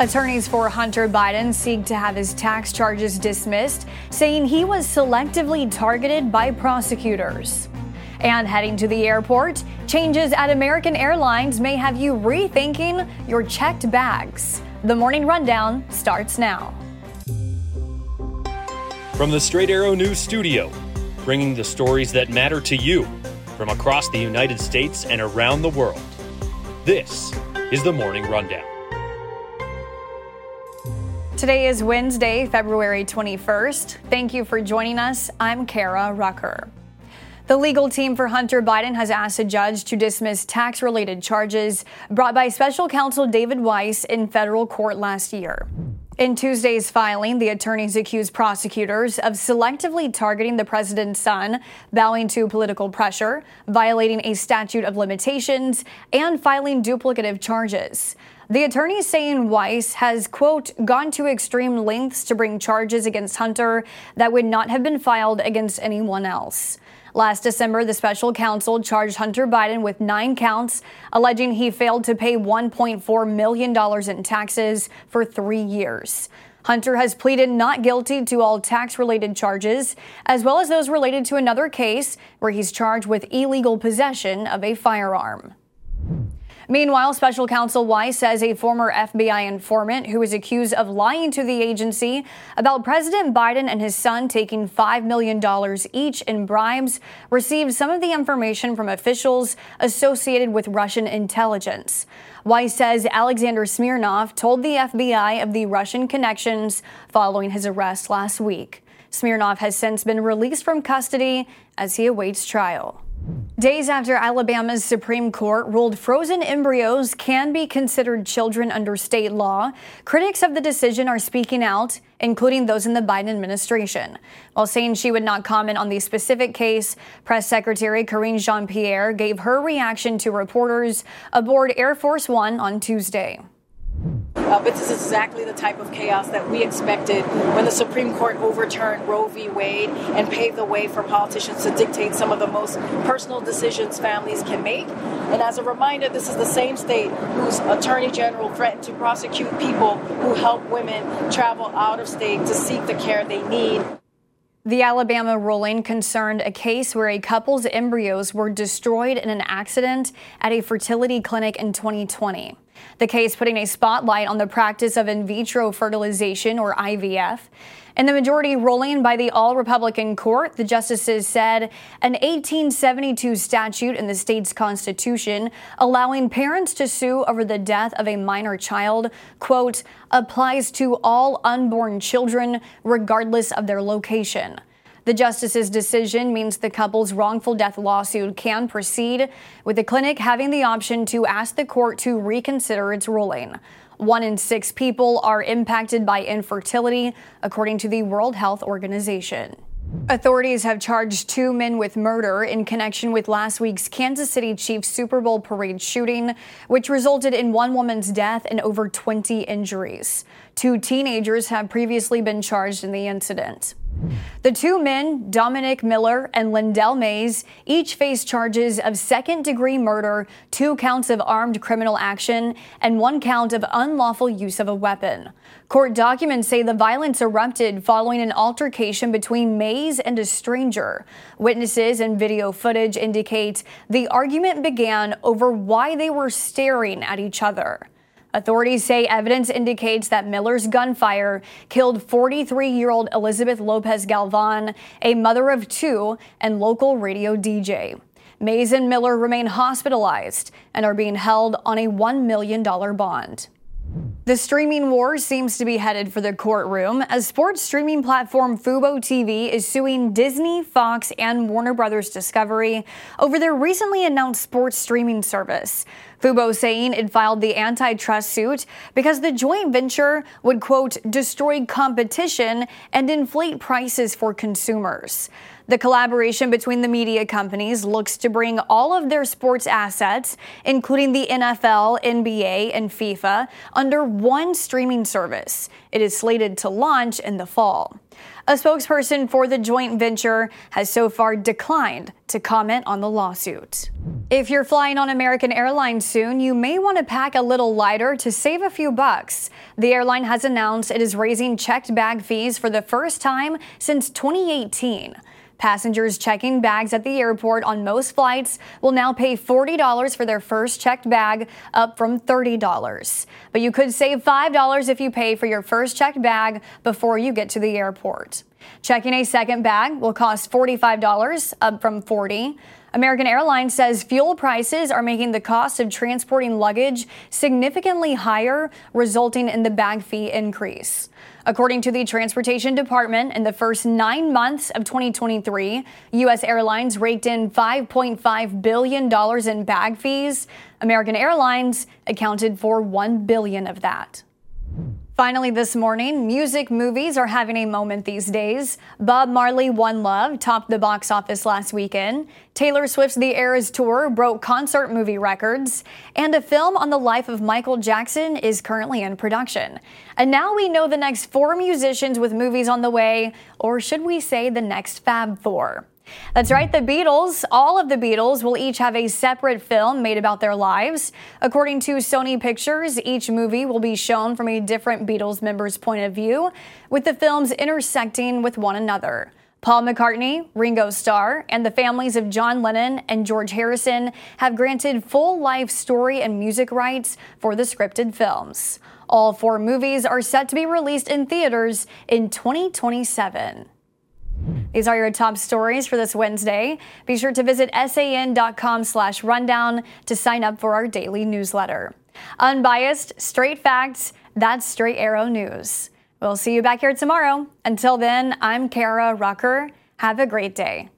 Attorneys for Hunter Biden seek to have his tax charges dismissed, saying he was selectively targeted by prosecutors. And heading to the airport, changes at American Airlines may have you rethinking your checked bags. The morning rundown starts now. From the Straight Arrow News Studio, bringing the stories that matter to you from across the United States and around the world. This is the Morning Rundown. Today is Wednesday, February 21st. Thank you for joining us. I'm Kara Rucker. The legal team for Hunter Biden has asked a judge to dismiss tax related charges brought by special counsel David Weiss in federal court last year. In Tuesday's filing, the attorneys accused prosecutors of selectively targeting the president's son, bowing to political pressure, violating a statute of limitations, and filing duplicative charges. The attorneys saying Weiss has, quote, gone to extreme lengths to bring charges against Hunter that would not have been filed against anyone else. Last December, the special counsel charged Hunter Biden with nine counts, alleging he failed to pay $1.4 million in taxes for three years. Hunter has pleaded not guilty to all tax related charges, as well as those related to another case where he's charged with illegal possession of a firearm. Meanwhile, special counsel Weiss says a former FBI informant who was accused of lying to the agency about President Biden and his son taking $5 million each in bribes received some of the information from officials associated with Russian intelligence. Weiss says Alexander Smirnov told the FBI of the Russian connections following his arrest last week. Smirnov has since been released from custody as he awaits trial. Days after Alabama's Supreme Court ruled frozen embryos can be considered children under state law, critics of the decision are speaking out, including those in the Biden administration. While saying she would not comment on the specific case, Press Secretary Karine Jean Pierre gave her reaction to reporters aboard Air Force One on Tuesday. Uh, but this is exactly the type of chaos that we expected when the Supreme Court overturned Roe v. Wade and paved the way for politicians to dictate some of the most personal decisions families can make. And as a reminder, this is the same state whose attorney general threatened to prosecute people who help women travel out of state to seek the care they need. The Alabama ruling concerned a case where a couple's embryos were destroyed in an accident at a fertility clinic in 2020. The case putting a spotlight on the practice of in vitro fertilization, or IVF. In the majority ruling by the all Republican court, the justices said an 1872 statute in the state's constitution allowing parents to sue over the death of a minor child, quote, applies to all unborn children regardless of their location. The justice's decision means the couple's wrongful death lawsuit can proceed, with the clinic having the option to ask the court to reconsider its ruling. One in six people are impacted by infertility, according to the World Health Organization. Authorities have charged two men with murder in connection with last week's Kansas City Chiefs Super Bowl parade shooting, which resulted in one woman's death and over 20 injuries. Two teenagers have previously been charged in the incident. The two men, Dominic Miller and Lyndell Mays, each face charges of second degree murder, two counts of armed criminal action, and one count of unlawful use of a weapon. Court documents say the violence erupted following an altercation between Mays and a stranger. Witnesses and video footage indicate the argument began over why they were staring at each other. Authorities say evidence indicates that Miller's gunfire killed 43 year old Elizabeth Lopez Galvan, a mother of two and local radio DJ. Mays and Miller remain hospitalized and are being held on a $1 million bond. The streaming war seems to be headed for the courtroom as sports streaming platform Fubo TV is suing Disney, Fox, and Warner Brothers Discovery over their recently announced sports streaming service. Fubo saying it filed the antitrust suit because the joint venture would, quote, destroy competition and inflate prices for consumers. The collaboration between the media companies looks to bring all of their sports assets, including the NFL, NBA, and FIFA, under one streaming service. It is slated to launch in the fall. A spokesperson for the joint venture has so far declined to comment on the lawsuit. If you're flying on American Airlines soon, you may want to pack a little lighter to save a few bucks. The airline has announced it is raising checked bag fees for the first time since 2018. Passengers checking bags at the airport on most flights will now pay $40 for their first checked bag, up from $30. But you could save $5 if you pay for your first checked bag before you get to the airport. Checking a second bag will cost $45, up from $40. American Airlines says fuel prices are making the cost of transporting luggage significantly higher, resulting in the bag fee increase. According to the Transportation Department, in the first nine months of 2023, U.S. Airlines raked in $5.5 billion in bag fees. American Airlines accounted for 1 billion of that. Finally, this morning, music movies are having a moment these days. Bob Marley One Love topped the box office last weekend. Taylor Swift's The Eras Tour broke concert movie records. And a film on the life of Michael Jackson is currently in production. And now we know the next four musicians with movies on the way, or should we say the next Fab Four? That's right, the Beatles, all of the Beatles, will each have a separate film made about their lives. According to Sony Pictures, each movie will be shown from a different Beatles member's point of view, with the films intersecting with one another. Paul McCartney, Ringo Starr, and the families of John Lennon and George Harrison have granted full life story and music rights for the scripted films. All four movies are set to be released in theaters in 2027. These are your top stories for this Wednesday. Be sure to visit san.com slash rundown to sign up for our daily newsletter. Unbiased, straight facts, that's Straight Arrow News. We'll see you back here tomorrow. Until then, I'm Kara Rucker. Have a great day.